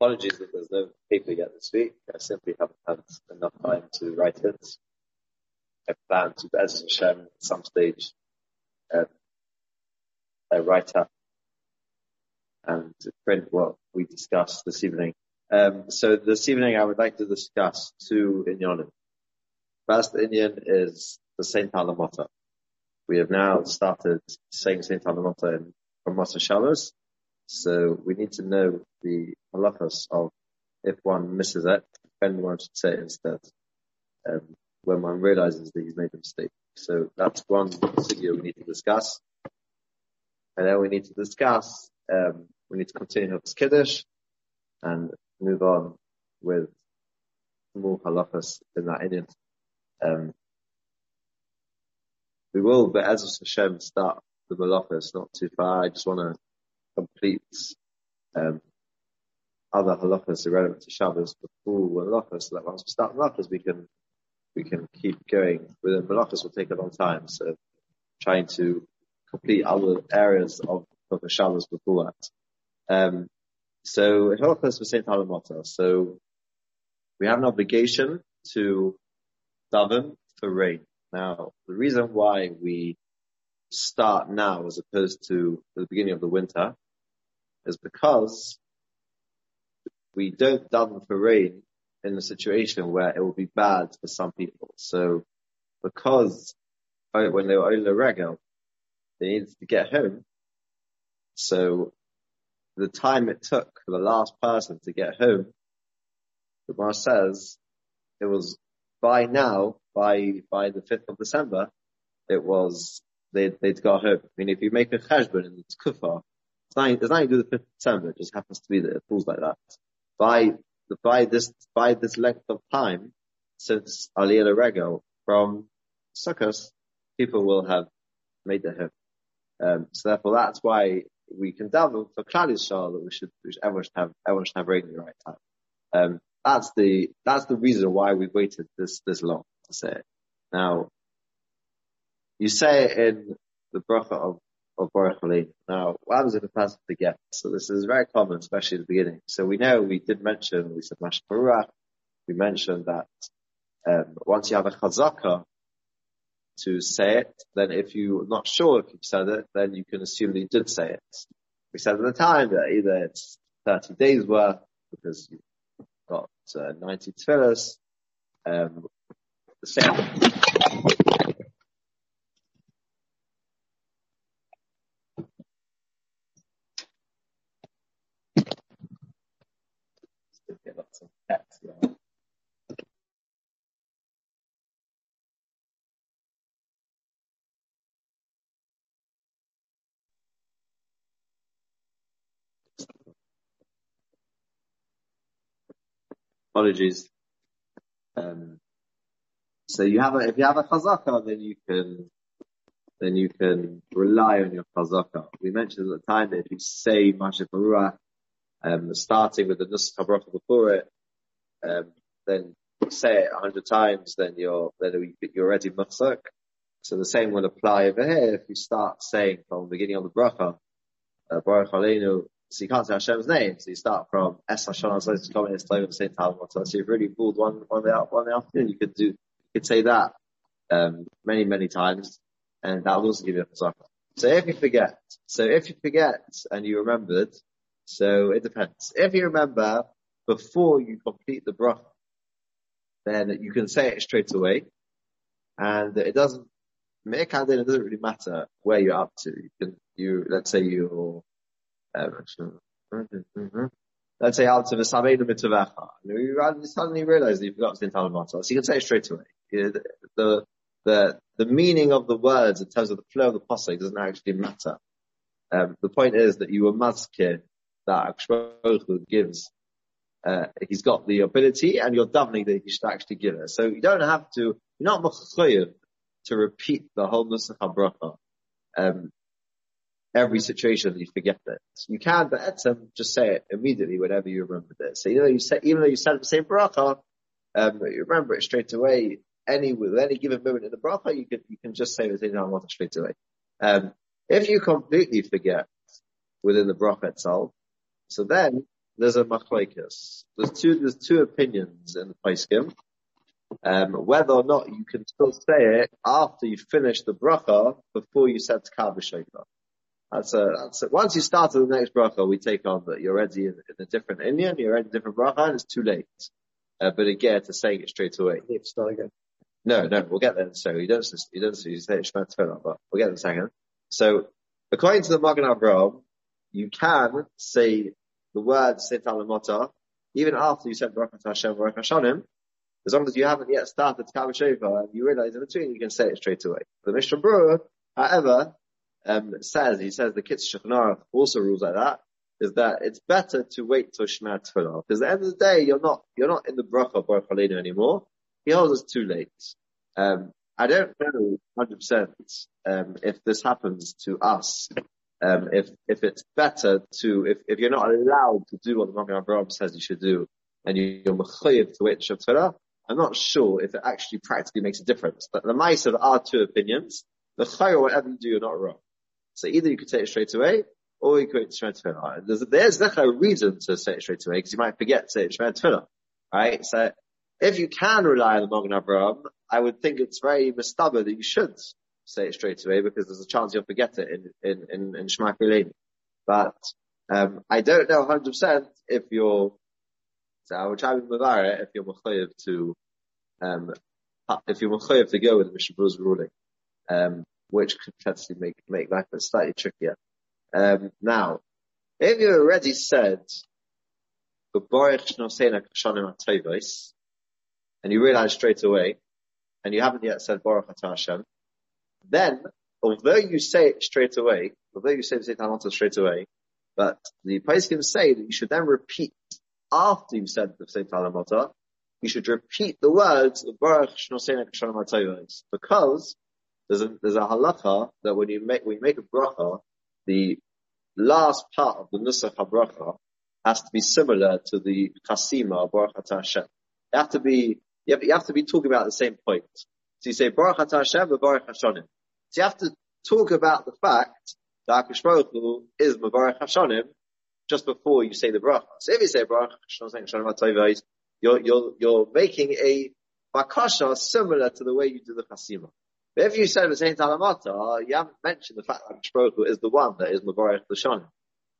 Apologies that there's no paper yet this week. I simply haven't had enough time to write it. I plan to, as Hashem, at some stage, um, write up and print what we discussed this evening. Um, so this evening I would like to discuss two inyanim. First inyan is the Saint Alamota. We have now started saying Saint Alamota in from Masa Shabbos, so we need to know the halachas of if one misses it, when one should say it instead, um, when one realizes that he's made a mistake. So that's one sugya we need to discuss. And then we need to discuss, um, we need to continue with Kiddush and move on with more halachas in that inyan. Um, we will, but as Hashem, start the halachas not too far. I just want to complete um, other halachas irrelevant to Shabbos before halachas, so that once we start halachas, we can we can keep going. Within halachas will take a long time, so trying to complete other areas of, of the Shabbos before that. Um, so halachas for Saint Halamota. So we have an obligation to daven for rain. Now, the reason why we start now as opposed to the beginning of the winter is because we don't daven for rain in a situation where it will be bad for some people. So because when they were the regel, they needed to get home. So the time it took for the last person to get home, the Gemara says it was by now, by, by the 5th of December, it was, they'd, they'd got home. I mean, if you make a cheshbon and it's not, it's not even the 5th of December, it just happens to be that it falls like that. By, by this, by this length of time, since Aliyah Rego, from Sukkot, people will have made their home. Um, so therefore that's why we can daven for Klal Yisrael that we should, we should, everyone should have, everyone should have rain at the right time. Um, that's the, that's the reason why we've waited this, this long to say it. Now, you say in the bracha of, Baruch Now, what happens if a person forgets? So this is very common, especially at the beginning. So we know, we did mention, we said Mash we mentioned that, um, once you have a chazaka, to say it, then if you're not sure if you've said it, then you can assume that you did say it. We said at the time that either it's 30 days worth, because you've got uh, 90 tefillahs, um, the same. Apologies. Um, so you have a, if you have a chazaka, then you can, then you can rely on your chazaka. We mentioned at the time that if you say Baruch, um, starting with the Nusach HaBracha before it, um, then say it a hundred times, then you're, then you're already Mutzak. So the same will apply over here if you start saying from the beginning of the bracha, uh, so you can't say Hashem's name. So you start from Es Hashem Estovim and Saint Talmud. So you've really pulled one one out one afternoon. You could do you could say that um, many many times, and that will also give you a chazaka. So if you forget, so if you forget and you remembered, so it depends. If you remember before you complete the bracha, then you can say it straight away, and it doesn't. make It doesn't really matter where you're up to. You can, you let's say you're Let's say Alta V'Sameinu Mitzavecha. You suddenly realize that you forgot to say Talmud So you can say it straight away. The, the, the, the meaning of the words in terms of the flow of the pasuk doesn't actually matter. Um, the point is that you were maskir that Akshbaruch gives. Uh, he's got the ability and you're davening that he should actually give it. So you don't have to, you're not mechayiv to repeat the whole Nusach HaBracha. Um, every situation you forget it. You can, but etzem, just say it immediately whenever you remember this. So even though you say, even though you said the same bracha, um, you remember it straight away. Any with any given moment in the bracha, you can you can just say the thing I want straight away. Um, if you completely forget within the bracha itself, so then there's a machlokes. There's two, there's two opinions in the Paiskim. Um, whether or not you can still say it after you finish the bracha before you said B'Shofar. That's a, that's a, once you start the next bracha, we take on that you're already in, in a different inyan, you're already in a different bracha, and it's too late. Uh, but again, to saying it straight away. You start again. No, no, we'll get there. So you don't, you don't, you say Shema Tefillah, but we'll get there in a second. So, according to the Magen Avraham, you can say the word Seit Alamota, even after you said Baruch Hashem, Baruch Hashanim, as long as you haven't yet started Tkar B'Shofar and you realize in between, you can say it straight away. The Mishnah Berurah, however, um, says, he says the Kitz also rules like that, is that it's better to wait till Shema Tefillah. Because at the end of the day, you're not, you're not in the bracha Baruch anymore. He holds it's too late. Um, I don't know 100% um, if this happens to us. Um, if if it's better to if, if you're not allowed to do what the Magen Avraham says you should do, and you, you're mechayiv to wait Torah, I'm not sure if it actually practically makes a difference. But the mice there are two opinions. The chayr, whatever you do, you're not wrong. So either you could say it straight away, or you could say it There's, there's a reason to say it straight away, because you might forget to say it Shema Right? So if you can rely on the Magen Avraham, I would think it's very mustaba that you should say it straight away, because there's a chance you'll forget it in, in, in, in Shema But, um, I don't know 100% if you're, so I would try if you're mechayiv to, um, if you're mechayiv to go with the ruling. Um, which could potentially make, make life slightly trickier. Um, now, if you already said, and you realize straight away, and you haven't yet said Baruch Hashem, then, although you say it straight away, although you say the Seitan straight away, but the can say that you should then repeat after you've said the Seitan you should repeat the words of Baruch because there's a, there's a halacha that when you make, when you make a bracha, the last part of the nusach bracha has to be similar to the chasima Baruch Hashem. You have to be, you have, you have, to be talking about the same point. So you say Baruch Hashem and Baruch Hashonim. So you have to talk about the fact that Akash Baruch Hu is Mavarech Hashonim just before you say the bracha. So if you say Hashonim, you're, you're, you're making a bakasha similar to the way you do the chasima. But if you said the same Talamata, you haven't mentioned the fact that Baruch is the one that is Mavarech Lashon.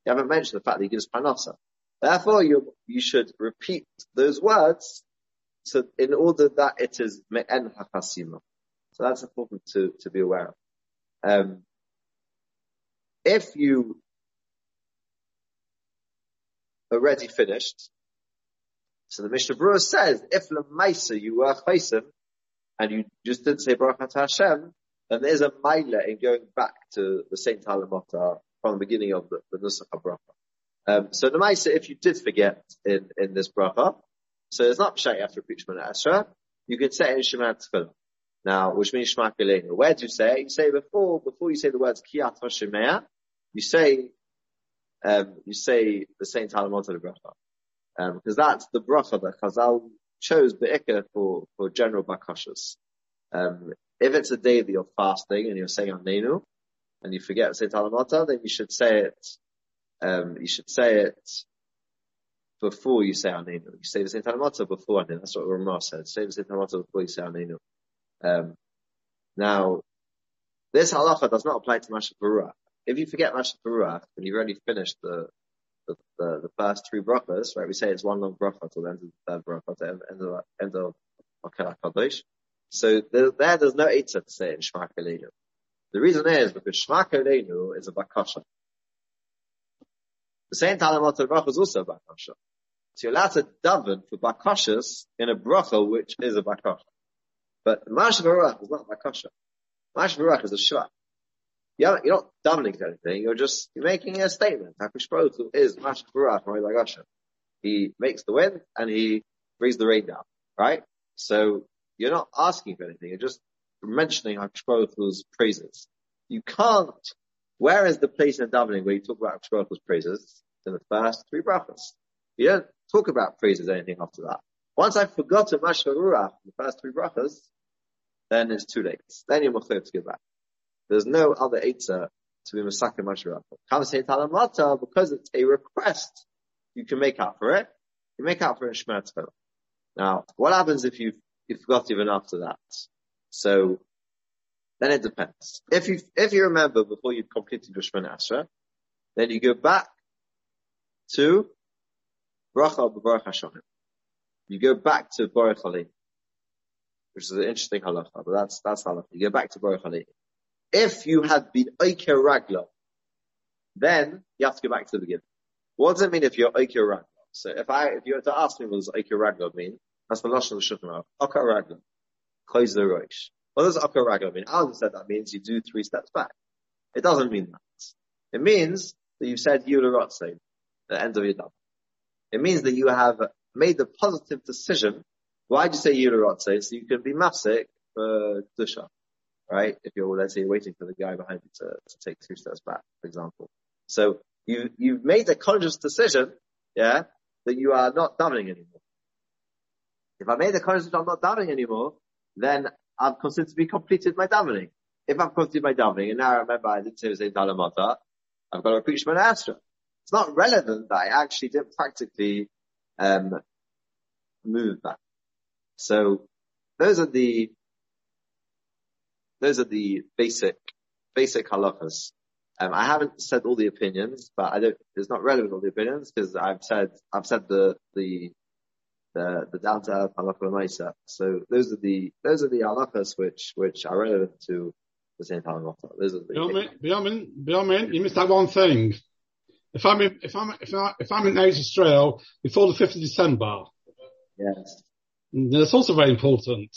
You haven't mentioned the fact that he gives Panasa. Therefore, you, you should repeat those words so in order that it is Me'en HaChasima. So that's important to, to be aware of. Um, if you already finished, so the Mishnah Berurah says, if Lamaisa you were chaysim, and you just didn't say Baruch Hashem, then there's a mile in going back to the Saint Halamota from the beginning of the, the Nusach bracha. Um, so the Maisa, if you did forget in, in this bracha, so it's not Pshat after Shemana Esra, you can say in Shema Tefillah. Now, which means Shema Kelenu. Where do you say it? You say before, before you say the words Kiyat Shemaya, you say, um, you say the Saint Halamota bracha. Um, because that's the bracha that Chazal chose Be'ikah for, for general bakashas. Um, if it's a day that you're fasting and you're saying Amnenu, and you forget to say Talamata, then you should say it, um, you should say it before you say Amnenu. You say the same Talamata before Amnenu. That's what Ramah said. Say the same Talamata before you say Amnenu. Um, now, this halacha does not apply to Masha Baruch. If you forget Masha Baruch, and you've already finished the, the, the, the first three brachas, right? We say it's one long bracha till the end of the third bracha, to end of, end of Kadosh. So there, there, there's no Eitzah to say in Shema. The reason is because Shema is a bakasha. The same Talamot bracha is also a bakasha. So you're allowed to daven for bakashas in a bracha which is a bakasha. But Mash Baruch is not a bakasha. Mash Baruch is a shvat. You're, you're not to anything. You're just you're making a statement. Hakadosh Baruch is Mashach Barach Gasha. He makes the wind and he brings the rain down. Right? So you're not asking for anything. You're just mentioning Baruch praises. You can't. Where is the place in davening where you talk about Baruch praises? In the first three brachas. You don't talk about praises or anything after that. Once I've forgotten Mashach Barach, the first three brachas, then it's too late. Then you're to give back. There's no other Eitzah to be Masaka Masharata. Come say Talamata because it's a request. you can make up for it. You make up for it in Shemar Now, what happens if you you forgot even after that? So then it depends. If you if you remember before you've completed your Shemana Esrei, then you go back to Bracha B'Baruch Hashem. You go back to Baruch which is an interesting halacha, but that's that's halacha. You go back to Baruch Ali. If you had been Oike Ragla, then you have to go back to the beginning. What does it mean if you're Oike Ragla? So if I if you were to ask me what does Oike Ragla mean, that's the Lashon Shulchan Aruch. Ragla. Close the Rosh. What does Akka Ragla mean? Alan said that means you do three steps back. It doesn't mean that. It means that you've said Yularotse, the end of your dam. It means that you have made the positive decision. Why'd you say Yularotse? So you can be mafsik for Dusha. Right? If you're, let's say, waiting for the guy behind you to, to take two steps back, for example. So you, you've made a conscious decision, yeah, that you are not davening anymore. If I made a conscious decision I'm not davening anymore, then I've considered to be completed my davening. If I've completed my davening, and now I remember I didn't same Dalamata, I've got to repeat Shemana Esrei. It's not relevant that I actually didn't practically um, move that. So those are the those are the basic basic halachas. Um, I haven't said all the opinions, but I don't. It's not relevant all the opinions because I've said I've said the the the the down to earth halacha So those are the those are the halachas which which are relevant to the same halacha. Those are the Biomin, Biomin, you missed that one thing. If I'm in, if I'm if I if I'm in Israel before the fifth of December, yes, that's also very important.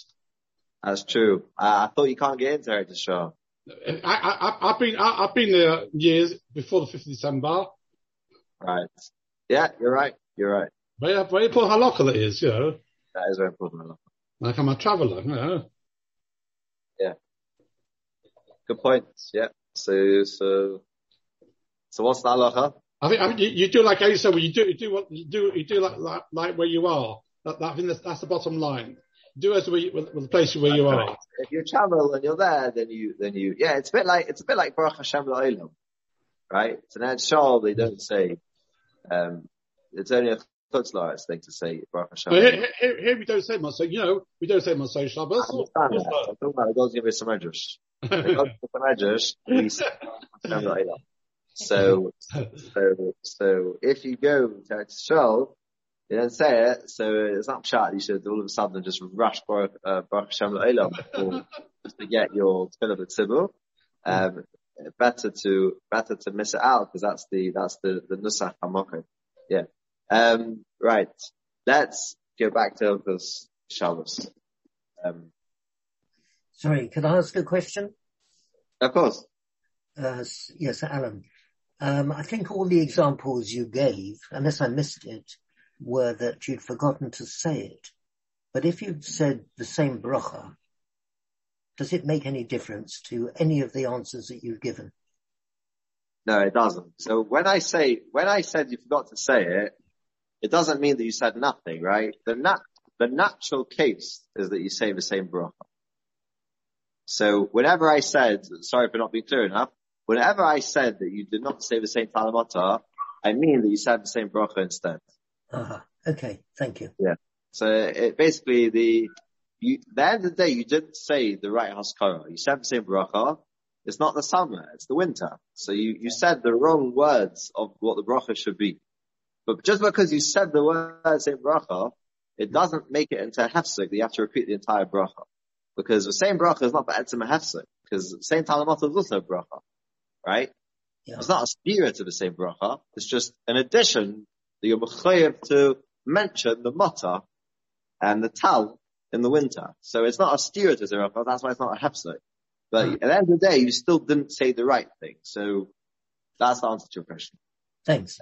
That's true. Uh, I thought you can't get into Eretz Israel. I, I, I've been I, have been there years before the fifth of December. Right. Yeah, you're right. You're right. Very, very important how local it is, you know. That is very important. Like I'm a traveller, you know. Yeah. Good point. Yeah. So, so, so what's the halakha? I think, I mean, you, you, do like I said, well, you do, you do what you do, you do like, like, like where you are. That, that, I think that's, that's the bottom line. Do as we, with, with the place where you are. If you travel and you're there, then you, then you, yeah, it's a bit like, it's a bit like Baruch Hashem La'ilam, right? It's an Ed they don't say, um, it's only a Chutzlaritz thing to say Baruch Hashem. Here, here, here, we don't say Masay, you know, we don't say Masay Shabbos. I understand that. I'm talking about the God's give us some medrash. The God's medrash, we say So, so, so if you go to Eretz you don't say it, so it's not shot. You should all of a sudden just rush Baruch, uh, Baruch Hashem La'ilam just to get your Tefillah B'Tzibur. Um, better to, better to miss it out because that's the, that's the, the Nusach. Yeah. Um, right. Let's go back to this Shabbos. Um, Sorry, could I ask a question? Of course. Uh, yes, Alan. Um, I think all the examples you gave, unless I missed it, were that you'd forgotten to say it. But if you'd said the same bracha, does it make any difference to any of the answers that you've given? No, it doesn't. So when I say, when I said you forgot to say it, it doesn't mean that you said nothing, right? The nat- the natural case is that you say the same bracha. So whenever I said, sorry for not being clear enough, whenever I said that you did not say the same talamata, I mean that you said the same bracha instead. Uh-huh. Okay, thank you. Yeah. So it basically the, you, the end of the day, you didn't say the right haskara. You said the same bracha. It's not the summer, it's the winter. So you, you said the wrong words of what the bracha should be. But just because you said the word same bracha, it doesn't make it into a hefsek that you have to repeat the entire bracha. Because the same bracha is not the etzim hefsek, because the same talamata is also bracha. Right? Yeah. It's not a spirit to the same bracha. It's just an addition you're mechayev to mention the mata and the tal in the winter. So it's not a steer to bracha, that's why it's not a hefsek. But hmm. at the end of the day, you still didn't say the right thing. So that's the answer to your question. Thanks.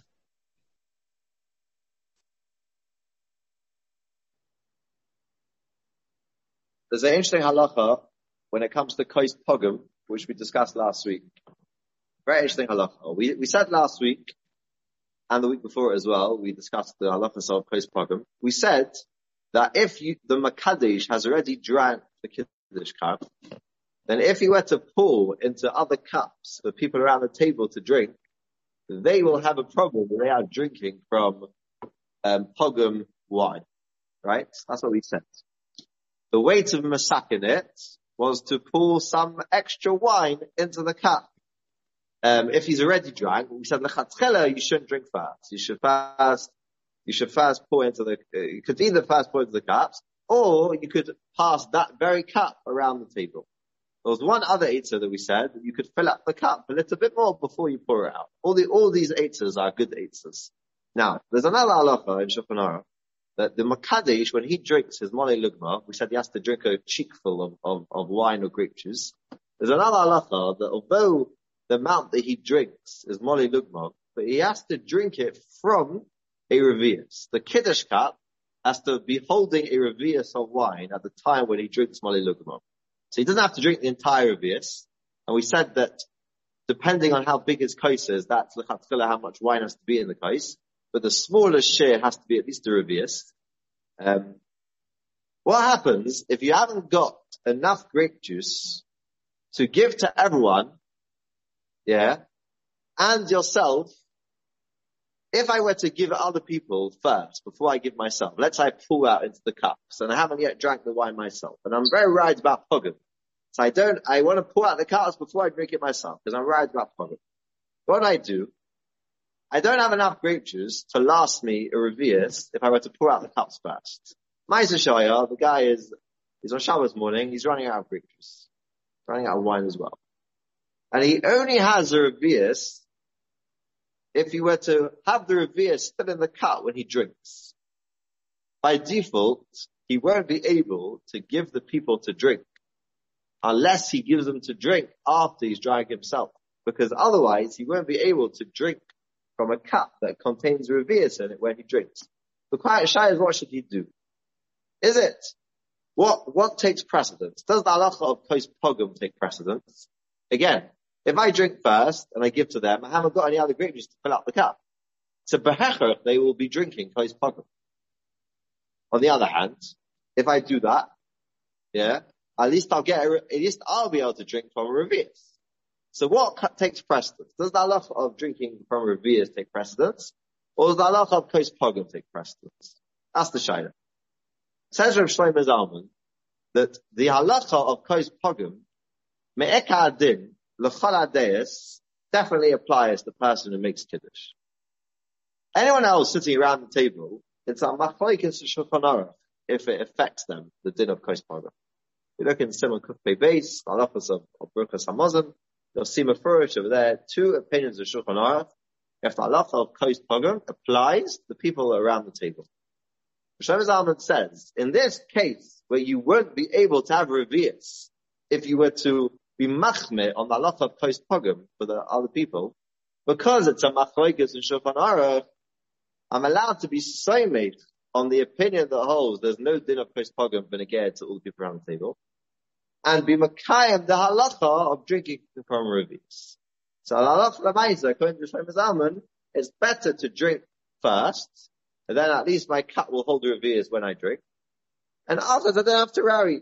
There's an interesting halacha when it comes to Kais Pogum, which we discussed last week. Very interesting halacha. We, we said last week, and the week before as well, we discussed the halacha of Kais Pogum. We said that if you, the Makadish has already drank the Kiddush cup, then if he were to pour into other cups for people around the table to drink, they will have a problem when they are drinking from um, pogum wine, right? That's what we said. The weight of masakin it was to pour some extra wine into the cup. Um, if he's already drunk, we said lechatchela, you shouldn't drink fast. You should fast. You should first pour into the. Uh, you could either first pour into the cups, or you could pass that very cup around the table. There was one other eitzah that we said you could fill up the cup a little bit more before you pour it out. All the all these eitzahs are good eitzahs. Now, there's another halacha in Shulchan that the Makadish, when he drinks his Mole Lugma, we said he has to drink a cheekful of, of, of wine or grape juice. There's another halacha that although the amount that he drinks is Mole Lugma, but he has to drink it from a revius. The Kiddush cup has to be holding a revius of wine at the time when he drinks Mole Lugma. So he doesn't have to drink the entire revius. And we said that depending on how big his kais is, that's the how much wine has to be in the kais but the smallest share has to be at least a revius. Um, what happens if you haven't got enough grape juice to give to everyone, yeah, and yourself, if I were to give other people first before I give myself, let's say I pull out into the cups and I haven't yet drank the wine myself, and I'm very right about pogum. So I don't, I want to pull out the cups before I drink it myself because I'm right about pogum. What I do I don't have enough grape juice to last me a revius if I were to pour out the cups first. Meiser Shaya, the guy is, is on Shabbos morning, he's running out of grape juice. Running out of wine as well. And he only has a revius if he were to have the revius still in the cup when he drinks. By default, he won't be able to give the people to drink unless he gives them to drink after he's drying himself. Because otherwise he won't be able to drink from a cup that contains revius in it when he drinks. The quiet shy is what should he do? Is it? What, what takes precedence? Does the halacha of kos pogum take precedence? Again, if I drink first and I give to them, I haven't got any other grape juice to fill up the cup. So behecher, they will be drinking kos pogum. On the other hand, if I do that, yeah, at least I'll get, a, at least I'll be able to drink from revius. So what takes precedence? Does the halacha of drinking from revias take precedence? Or does the halacha of kos pogum take precedence? That's the shaila. Says Rav Shlomo Zalman that the halacha of kos pogum me'eka adin l'chol adeis definitely applies to the person who makes kiddush. Anyone else sitting around the table, it's a machlokes shulchan aruch if it affects them, the din of kos pogum. You look in Simon Kufay base, halachas of, of Bruchas Hamazon, You'll see Mefurish over there, two opinions of Shulchan Aruch. If the halacha of Kos Pogum applies to the people around the table. Shlomo Zalman says, in this case, where you won't be able to have revius, if you were to be machme on the halacha of Kos Pogum for the other people, because it's a machloikis in Shulchan Aruch, I'm allowed to be so on the opinion that holds there's no din of Kos Pogum beneged to all the people around the table and be Makayim the halacha of drinking from rubies. So halacha lamaisa, according to Shlomo Zalman, it's better to drink first, and then at least my cup will hold the revius when I drink. And afterwards I don't have to worry.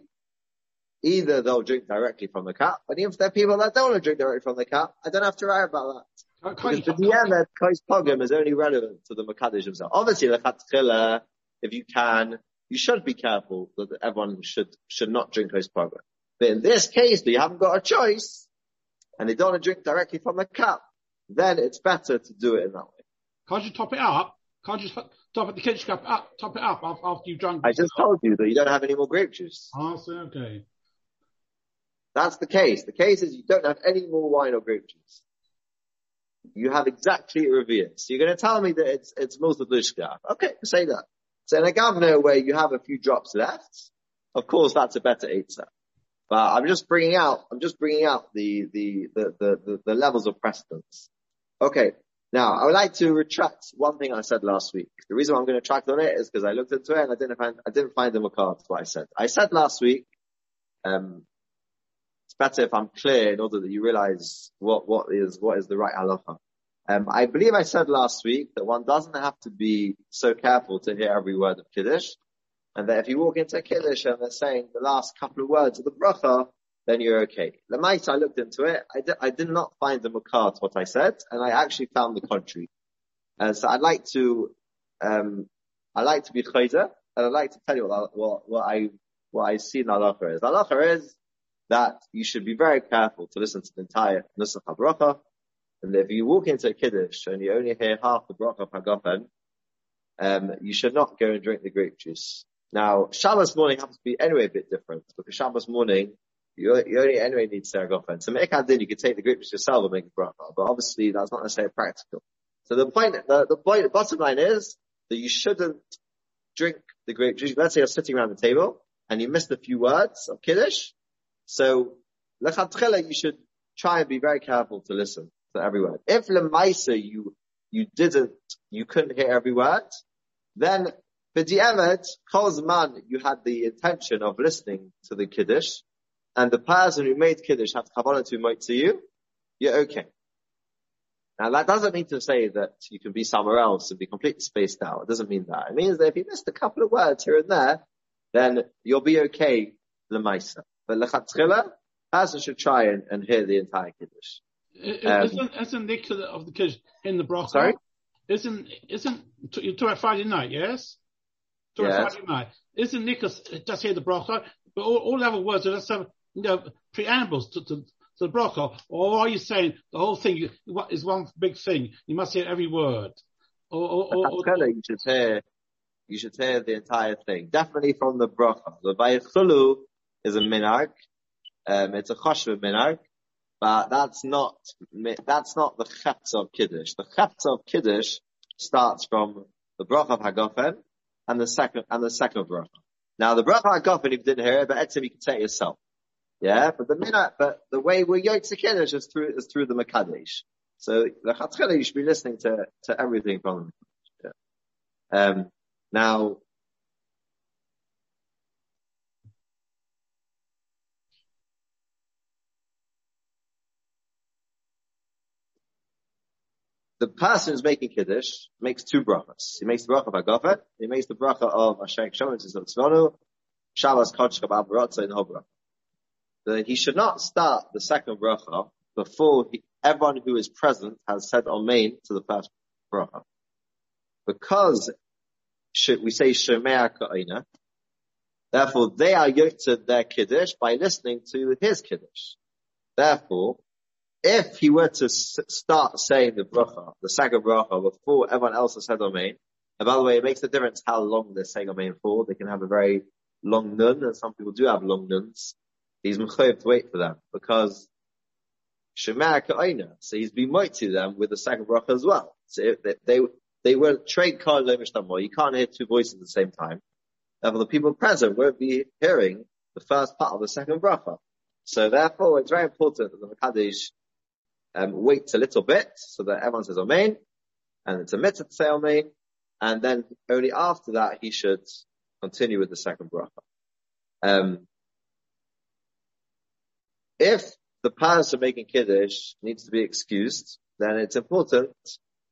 Either they'll drink directly from the cup, and even if there are people that don't want to drink directly from the cup, I don't have to worry about that. Because the Kos Pogum is only relevant to the Makadish himself. Obviously, the if you can, you should be careful that everyone should, should not drink Kos Pogum. But in this case, you haven't got a choice, and they don't want to drink directly from the cup, then it's better to do it in that way. Can't you top it up? Can't you top the Kiddush cup up, top it up after you've drunk? I just told you that you don't have any more grape juice. Oh, so okay. That's the case. The case is you don't have any more wine or grape juice. You have exactly a revius. So you're going to tell me that it's, it's Multiplishka. Okay, say that. So in a governor where you have a few drops left, of course that's a better Eitzah. But I'm just bringing out, I'm just bringing out the, the, the, the, the levels of precedence. Okay. Now, I would like to retract one thing I said last week. The reason I'm going to retract on it is because I looked into it and I didn't find, I didn't find the makar what I said. I said last week, um, better if I'm clear in order that you realize what, what is, what is the right halacha. Um, I believe I said last week that one doesn't have to be so careful to hear every word of Kiddush. And that if you walk into Kiddush and they're saying the last couple of words of the bracha, then you're okay. The Lamait, I looked into it. I did, I did not find the makar to what I said, and I actually found the contrary. And so I'd like to, um, I like to be chayzer, and I'd like to tell you what, what, what I, what I see in halacha is. Halacha is that you should be very careful to listen to the entire Nusach HaBracha, and if you walk into a Kiddush and you only hear half the Bracha of um, you should not go and drink the grape juice. Now, Shabbos morning happens to be anyway a bit different, because Shabbos morning, you, you only anyway need Saragofen. So make din, you can take the grape juice yourself and make a bracha, but obviously that's not necessarily practical. So the point, the, the point, the bottom line is that you shouldn't drink the grape juice. Let's say you're sitting around the table and you missed a few words of Kiddush. So, lechatchila, you should try and be very careful to listen to every word. If lemaisa you, you didn't, you couldn't hear every word, then b'di'emet, man, you had the intention of listening to the Kiddush, and the person who made Kiddush had kavanah to make to you, you're okay. Now that doesn't mean to say that you can be somewhere else and be completely spaced out. It doesn't mean that. It means that if you missed a couple of words here and there, then you'll be okay, lemaisa. But lechatchila, person should try and, and hear the entire Kiddush. Um, isn't, isn't the of the Kiddush in the bracha? Sorry? Isn't, isn't, you're talking about Friday night, yes? Talking yes. Friday night. Isn't Nicholas just hear the bracha? But all, all other words are just some, you know, preambles to, to, to the bracha, or are you saying the whole thing is one big thing? You must hear every word. Or, or, or, or you should hear, you should hear the entire thing. Definitely from the bracha. The Vayichulu is a minark. Um, it's a choshev minark, but that's not, that's not the chetz of Kiddush. The chetz of Kiddush starts from the bracha of Hagofen and the second, and the second bracha. Now the bracha of Hagofen, if you didn't hear it, but etzim you can say it yourself. Yeah, but the minute, but the way yoked to Kiddush is through, is through the Makadesh. So the Chatzchela, you should be listening to, to everything from them. Yeah. Um, now, the person who's making Kiddush makes two brachas. He makes the bracha of Hagafet, he makes the bracha of Asher Kshomen Tzvonu, Kabal Baratza in Hobra he should not start the second bracha before he, everyone who is present has said Amen to the first bracha. Because we say Shemea Ka'ina, therefore they are yoked to their Kiddush by listening to his Kiddush. Therefore, if he were to start saying the bracha, the second bracha, before everyone else has said Amen, and by the way, it makes a difference how long they're saying Amen for. They can have a very long nun, and some people do have long nuns he's mechayiv to wait for them because Shemar Ka'ina. So he's been to them with the second bracha as well. So they, they, they trade card more. You can't hear two voices at the same time. Therefore, the people present won't be hearing the first part of the second bracha. So therefore, it's very important that the Makadish um, waits a little bit so that everyone says Amen, and it's a mitzvah to say Amen, and then only after that he should continue with the second bracha. Um, if the parents making kiddush needs to be excused, then it's important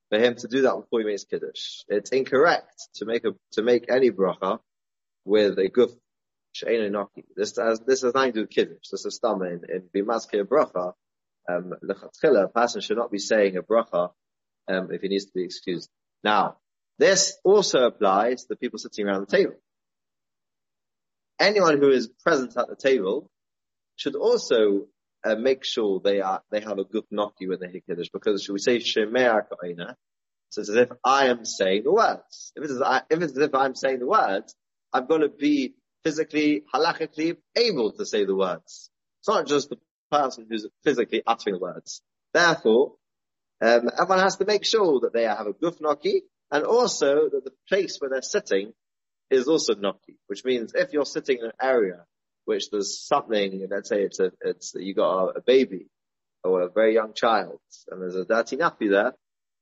for him to do that before he makes kiddush. It's incorrect to make a to make any bracha with a guf she'enu. This has this has nothing to do with kiddush. This is stam in in bimaske bracha. Um, a person should not be saying a bracha um, if he needs to be excused. Now, this also applies to the people sitting around the table. Anyone who is present at the table should also uh, make sure they are they have a good noki when they hit kiddush because should we say shemea ka'ina? So it's as if I am saying the words. If it's as, if it's as if I'm saying the words, I'm going to be physically halachically able to say the words. It's not just the person who's physically uttering the words. Therefore, um, everyone has to make sure that they have a guf noki and also that the place where they're sitting is also noki, which means if you're sitting in an area which there's something, let's say it's a, it's, you got a, a baby or a very young child and there's a dirty nappy there,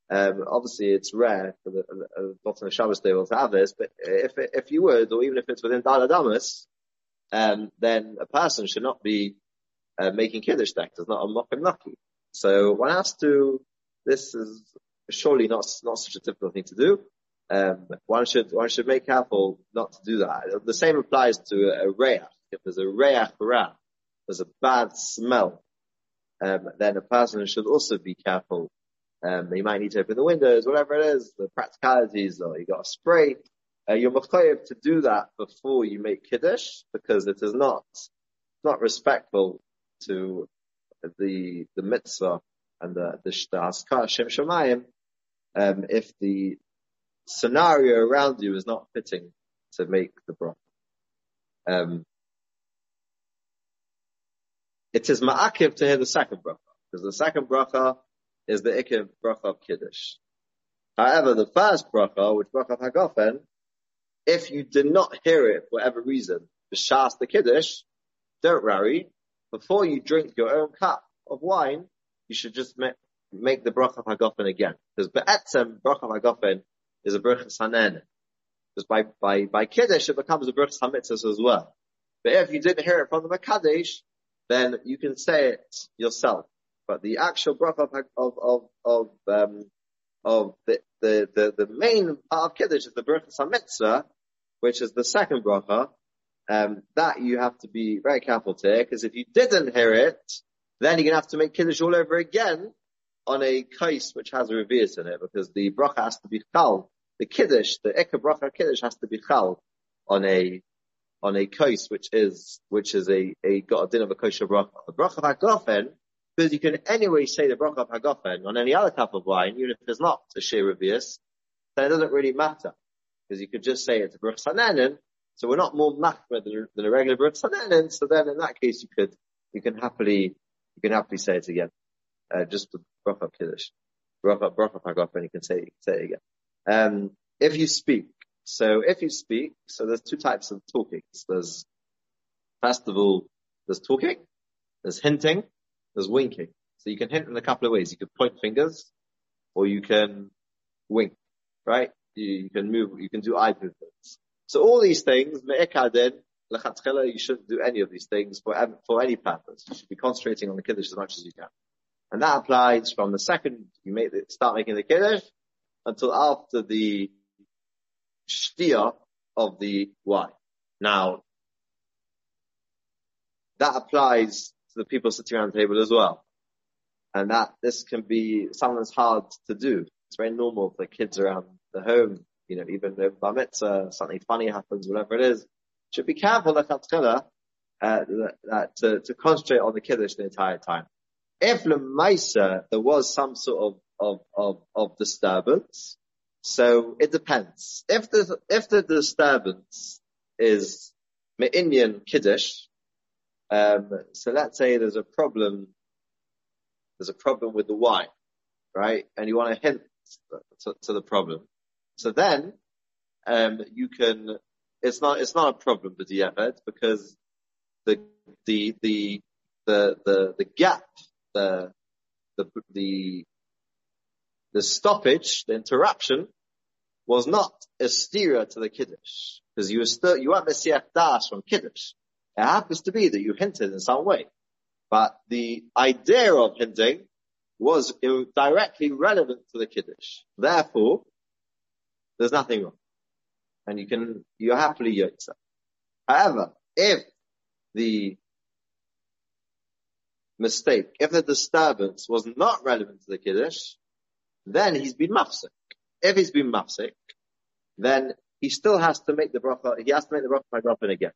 um, obviously it's rare for the, the bottom of Shabbos table to have this, but if, if you would, or even if it's within Daladamas, um, then a person should not be, uh, making Kiddush deck. It's not a mock and lucky. So one has to, this is surely not, not such a difficult thing to do. Um, one should, one should make careful not to do that. The same applies to a, a reach if there's a reach ra, there's a bad smell, um, then a person should also be careful. Um, you might need to open the windows, whatever it is, the practicalities, or you got a spray. uh, you're mechayev to do that before you make kiddush because it is not not respectful to the the mitzvah and the the, haskar shem shemayim um, if the scenario around you is not fitting to make the bracha. Um, it is ma'akiv to hear the second bracha because the second bracha is the ikiv bracha of kiddush. However, the first bracha, which bracha of hagofen, if you did not hear it for whatever reason, b'shas the kiddush, don't worry. Before you drink your own cup of wine, you should just make, make the bracha of hagofen again. Because be'etzem bracha of hagofen is a bracha sanen. Because by, by, by kiddush it becomes a bracha hamitzvah as well. But if you didn't hear it from the Makadesh, then you can say it yourself. But the actual bracha of, of, of, um, of the, the, the, the main part of Kiddush is the bracha Samitzvah, which is the second bracha, um, that you have to be very careful to hear, because if you didn't hear it, then you're gonna have to make Kiddush all over again on a case which has a reverse in it, because the bracha has to be chal. The Kiddush, the Eka bracha Kiddush has to be chal on a, on a case which is, which is a, a, got a din of a kosher bracha. The bracha of HaGofen, because you can anyway say the bracha of Hagofen on any other cup of wine, even if there's not a share revius, then it doesn't really matter. Because you could just say it's a Sananin, so we're not more machmer than, than a regular Baruch Sananin, so then in that case you could, you can happily, you can happily say it again. Uh, just the bracha Kiddush. Bracha, bracha of Hagofen, you can say, you can say it again. Um, if you speak, so if you speak, so there's two types of talking. There's, first of all, there's talking, there's hinting, there's winking. So you can hint in a couple of ways. You can point fingers, or you can wink, right? You, you can move, you can do eye movements. So all these things, me'ekadin, you shouldn't do any of these things for, for any purpose. You should be concentrating on the kiddush as much as you can. And that applies from the second you make the, start making the kiddush until after the shtia of the wine. Now, that applies to the people sitting around the table as well. And that this can be something that's hard to do. It's very normal for kids around the home, you know, even if bar mitzvah, something funny happens, whatever it is, should be careful that, uh, that, that to, to, concentrate on the kiddush the entire time. If lemaisa there was some sort of, of, of, of disturbance, so it depends. If the, if the disturbance is me'inyan kiddush, um, so let's say there's a problem, there's a problem with the wine, right? And you want to hint to, to the problem. So then, um, you can, it's not, it's not a problem with the effort because the, the, the, the, the, the gap, the, the, the, the stoppage, the interruption was not a steer to the Kiddush. Because you were still, you weren't Messiah Das from Kiddush. It happens to be that you hinted in some way. But the idea of hinting was directly relevant to the Kiddush. Therefore, there's nothing wrong. And you can, you're happily yotzah. However, if the mistake, if the disturbance was not relevant to the Kiddush, then he's been mafsik. If he's been mafsik, then he still has to make the bracha, he has to make the bracha by again.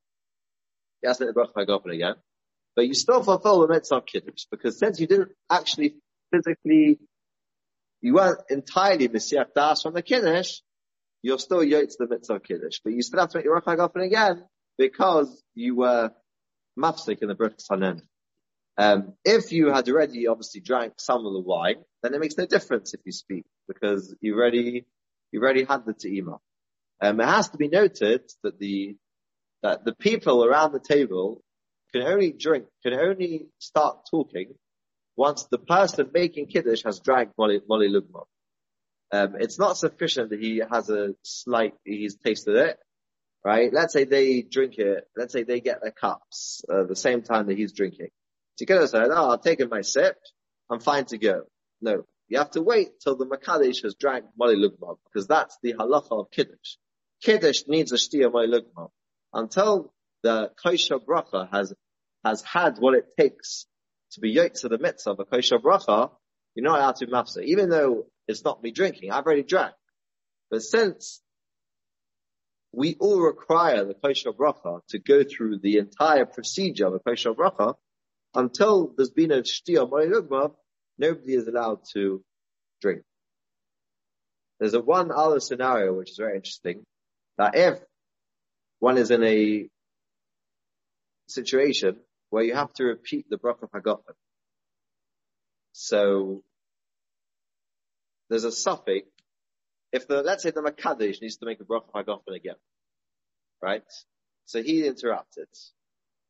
He has to make the bracha by again. But you still fulfill the mitzvah of Kiddush, because since you didn't actually physically, you weren't entirely Messiah Das from the Kiddush, you're still to the mitzvah Kiddush. But you still have to make your bracha again, because you were mafsik in the bracha Sanen. Um, if you had already obviously drank some of the wine, then it makes no difference if you speak because you already you already had the te'ima. Um, it has to be noted that the that the people around the table can only drink, can only start talking once the person making kiddush has drank moli lugma. Um, it's not sufficient that he has a slight, he's tasted it, right? Let's say they drink it, let's say they get their cups uh, the same time that he's drinking. You said, oh, I've taken my sip, I'm fine to go. No, you have to wait till the Makadish has drank Mali Lugma, because that's the halacha of Kiddush. Kiddush needs a shtia Mali Lugma. Until the kosher bracha has, has had what it takes to be yoked to the mitzvah of a kosher bracha, you're not allowed to mafsa. Even though it's not me drinking, I've already drank. But since we all require the kosher bracha to go through the entire procedure of a kosher bracha until there's been a shtia lugma, nobody is allowed to drink. There's a one other scenario which is very interesting that if one is in a situation where you have to repeat the bracha hagafen, so there's a safek. If the let's say the Makadish needs to make a bracha hagafen again, right? So he interrupted.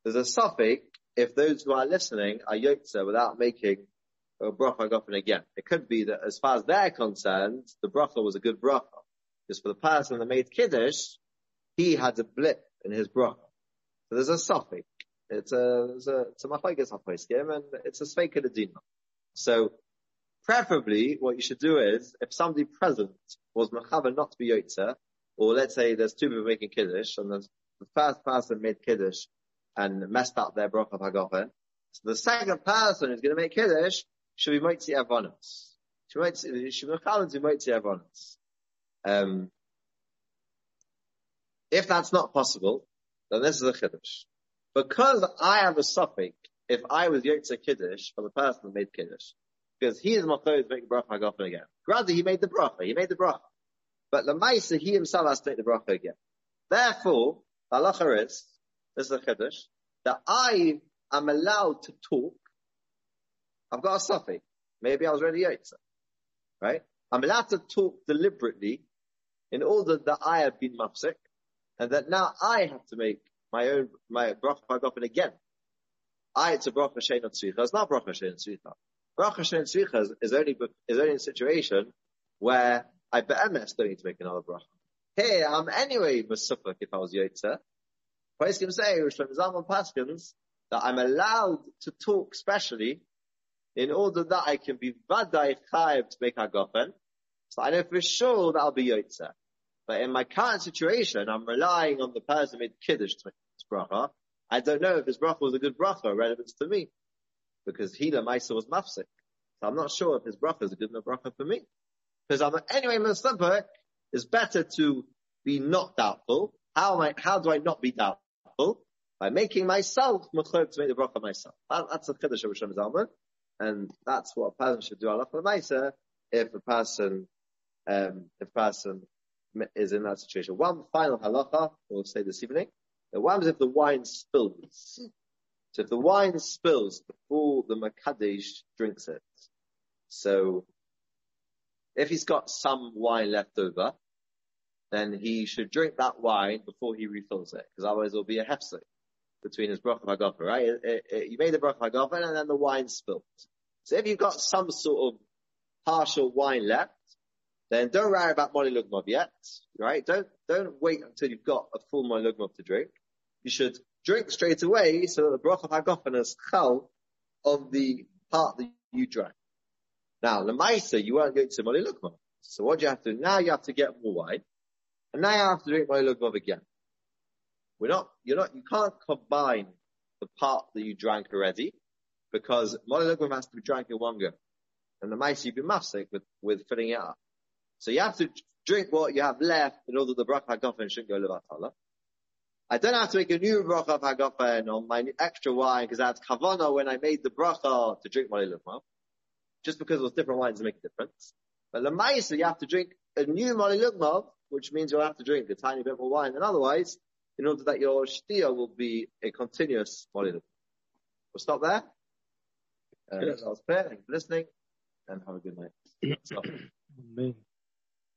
There's a safek if those who are listening are yotze without making a bracha hagafen again. It could be that as far as they're concerned, the bracha was a good bracha. Because for the person that made kiddush, he had a blip in his bracha. So there's a safek. It's a, it's a, it's a hapoiskim and it's a sveika. So preferably what you should do is, if somebody present was mechaven not to be yotze, or let's say there's two people making kiddush and the first person made kiddush and messed up their bracha hagafen, so the second person who's going to make kiddush should be motzi avonos. Should be motzi avonos. Um, if that's not possible, then this is a kiddush. Because I have a safek, if I was Yotze Kiddush for the person who made Kiddush, because he is Machor to make the bracha again. Granted, he made the bracha, he made the bracha. But the Maisa, he himself has to make the bracha again. Therefore, the halacha is, this is a Kiddush, that I am allowed to talk. I've got a safek. Maybe I was already Yotze. Right? I'm allowed to talk deliberately in order that I have been mafsik, and that now I have to make my own, my bracha again. I, it's a bracha shein. It's not bracha shein Bracha shein tzricha is only, is only in a situation where I be'emes don't need to make another bracha. Here, I'm anyway masufak if I was yotzer. Paiskim say, Reb Shlomo Zalman Paskins, that I'm allowed to talk specially in order that I can be vadai chayiv to make hagafen. So I know for sure that I'll be yotzer. But in my current situation, I'm relying on the person who made kiddush to make this bracha. I don't know if his bracha was a good bracha relevant to me. Because he, the Maisa, was mafsik. So I'm not sure if his bracha is a good enough bracha for me. Because I'm anyway, Muslim it's better to be not doubtful. How am I, how do I not be doubtful? By making myself mechor to make the bracha myself. That, that's a chiddush of Reb Shlomo Zalman. And that's what a person should do Allah for the Maisa if a person, um, if a person is in that situation. One final halacha we'll say this evening. The one is if the wine spills. So if the wine spills before the Makadesh drinks it. So if he's got some wine left over, then he should drink that wine before he refills it, because otherwise there'll be a hefsek between his bracha hagafa, right? It, it, it, you made the bracha hagafa and then the wine spilled. So if you've got some sort of partial wine left, then don't worry about Moli Lugmov yet, right? Don't, don't wait until you've got a full Moli Lugmov to drink. You should drink straight away so that the Bracha Hagofen is chal of the part that you drank. Now, the Maisa, you weren't going to Moli. So what do you have to do? Now you have to get more wine. And now you have to drink Moli again. We're not, you're not, you can't combine the part that you drank already because Moli has to be drank in one go. And the Maisa, you'd be mafsik with, with filling it up. So you have to drink what you have left in order that the bracha of hagafen shouldn't go levatala. I don't have to make a new bracha of hagafen on my extra wine because I had kavana when I made the bracha to drink my lukma. Just because it was different wines make a difference. But the ma'isa, you have to drink a new mali lukma, which means you'll have to drink a tiny bit more wine than otherwise, in order that your shtia will be a continuous mali lukma. We'll stop there. Uh, yes. That was fair. Thank you for listening, and have a good night.